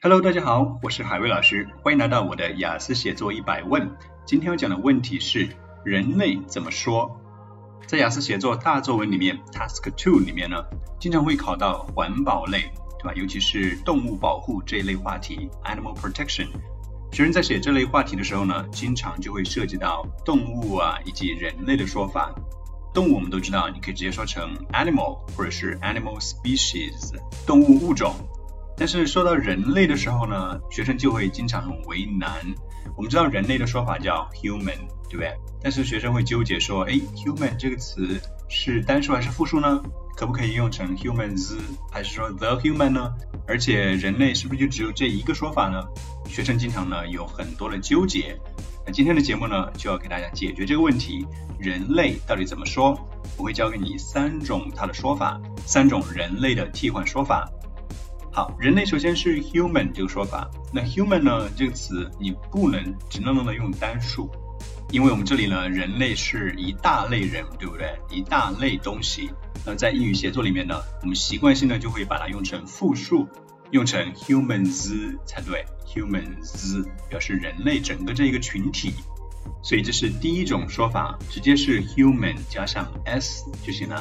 Hello，大家好，我是海威老师，欢迎来到我的雅思写作一百问。今天要讲的问题是人类怎么说？在雅思写作大作文里面，Task Two 里面呢，经常会考到环保类，对吧？尤其是动物保护这一类话题，Animal Protection。学生在写这类话题的时候呢，经常就会涉及到动物啊以及人类的说法。动物我们都知道，你可以直接说成 animal 或者是 animal species，动物物种。但是说到人类的时候呢，学生就会经常很为难。我们知道人类的说法叫 human，对不对？但是学生会纠结说，哎，human 这个词是单数还是复数呢？可不可以用成 humans，还是说 the human 呢？而且人类是不是就只有这一个说法呢？学生经常呢有很多的纠结。那今天的节目呢，就要给大家解决这个问题：人类到底怎么说？我会教给你三种它的说法，三种人类的替换说法。好，人类首先是 human 这个说法。那 human 呢这个词你不能只能的用单数，因为我们这里呢人类是一大类人，对不对？一大类东西。那在英语写作里面呢，我们习惯性的就会把它用成复数，用成 humans 才对。humans 表示人类整个这一个群体，所以这是第一种说法，直接是 human 加上 s 就行了。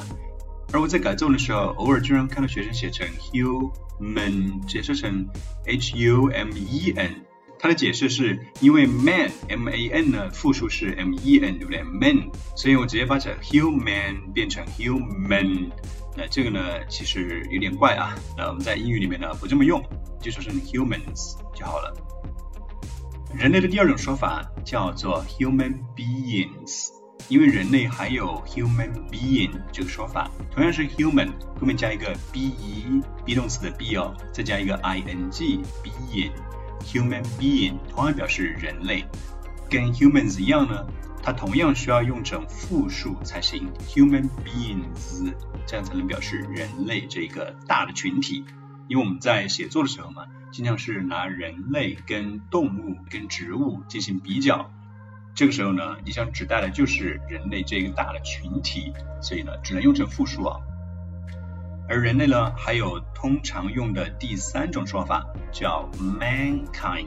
而我在改作的时候，偶尔居然看到学生写成 human，解释成 h u m e n。它的解释是因为 man m a n 呢复数是 m e n 对不对？man，所以我直接把这 human 变成 human。那这个呢其实有点怪啊。那我们在英语里面呢不这么用，就说成 humans 就好了。人类的第二种说法叫做 human beings。因为人类还有 human being 这个说法，同样是 human 后面加一个 be，be 动词的 be 哦，再加一个 ing，being，human being 同样表示人类，跟 humans 一样呢，它同样需要用成复数才行，human beings 这样才能表示人类这个大的群体。因为我们在写作的时候嘛，经常是拿人类跟动物、跟植物进行比较。这个时候呢，你想指代的就是人类这个大的群体，所以呢，只能用成复数啊。而人类呢，还有通常用的第三种说法叫 mankind，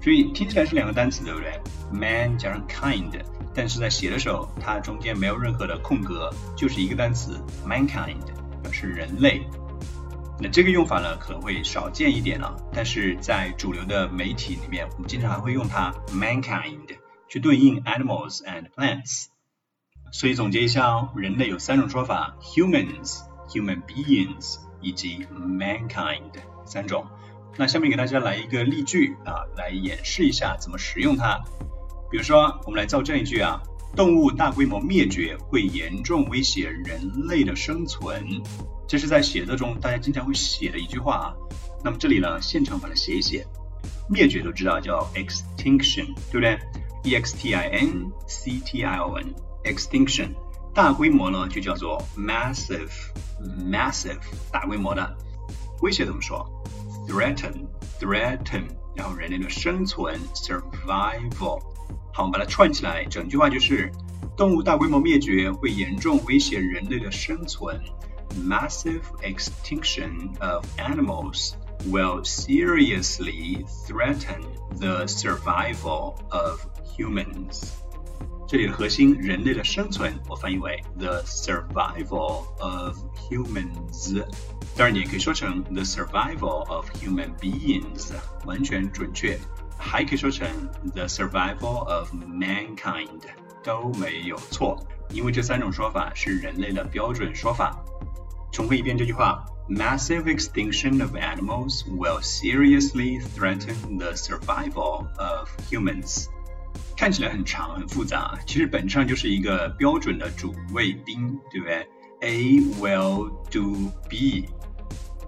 注意听起来是两个单词，对不对？man 加上 kind，但是在写的时候，它中间没有任何的空格，就是一个单词 mankind，表示人类。那这个用法呢，可能会少见一点啊，但是在主流的媒体里面，我们经常还会用它 mankind。去对应 animals and plants。所以总结一下哦，人类有三种说法：humans、human beings 以及 mankind 三种。那下面给大家来一个例句啊，来演示一下怎么使用它。比如说，我们来造这样一句啊：动物大规模灭绝会严重威胁人类的生存。这是在写作中大家经常会写的一句话啊。那么这里呢，现场把它写一写。灭绝都知道叫 extinction，对不对？e x t i n c t i o n extinction 大规模呢就叫做 massive massive 大规模的威胁怎么说 threaten threaten 然后人类的生存 survival 好我们把它串起来整句话就是动物大规模灭绝会严重威胁人类的生存 massive extinction of animals will seriously threaten the survival of humans。这里的核心，人类的生存，我翻译为 the survival of humans。当然，你也可以说成 the survival of human beings，完全准确。还可以说成 the survival of mankind，都没有错，因为这三种说法是人类的标准说法。重复一遍这句话 ：Massive extinction of animals will seriously threaten the survival of humans。看起来很长很复杂，其实本质上就是一个标准的主谓宾，对不对？A will do B。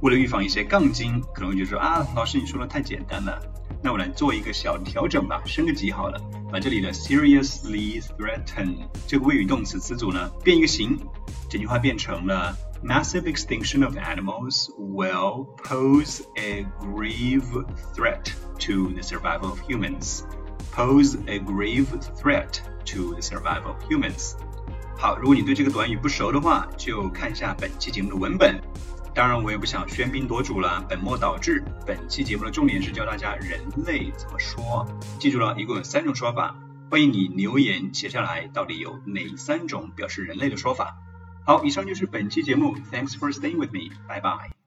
为了预防一些杠精，可能会觉得说啊，老师你说的太简单了， 那我来做一个小调整吧，升个级好了，把这里的 seriously threaten 这个谓语动词词组呢变一个形，这句话变成了 massive extinction of animals will pose a grave threat to the survival of humans。pose a grave threat to the survival of humans。好，如果你对这个短语不熟的话，就看一下本期节目的文本。 当然，我也不想喧宾夺主了，本末倒置。本期节目的重点是教大家人类怎么说。记住了，一共有三种说法，欢迎你留言写下来，到底有哪三种表示人类的说法？好，以上就是本期节目，Thanks for staying with me，拜拜。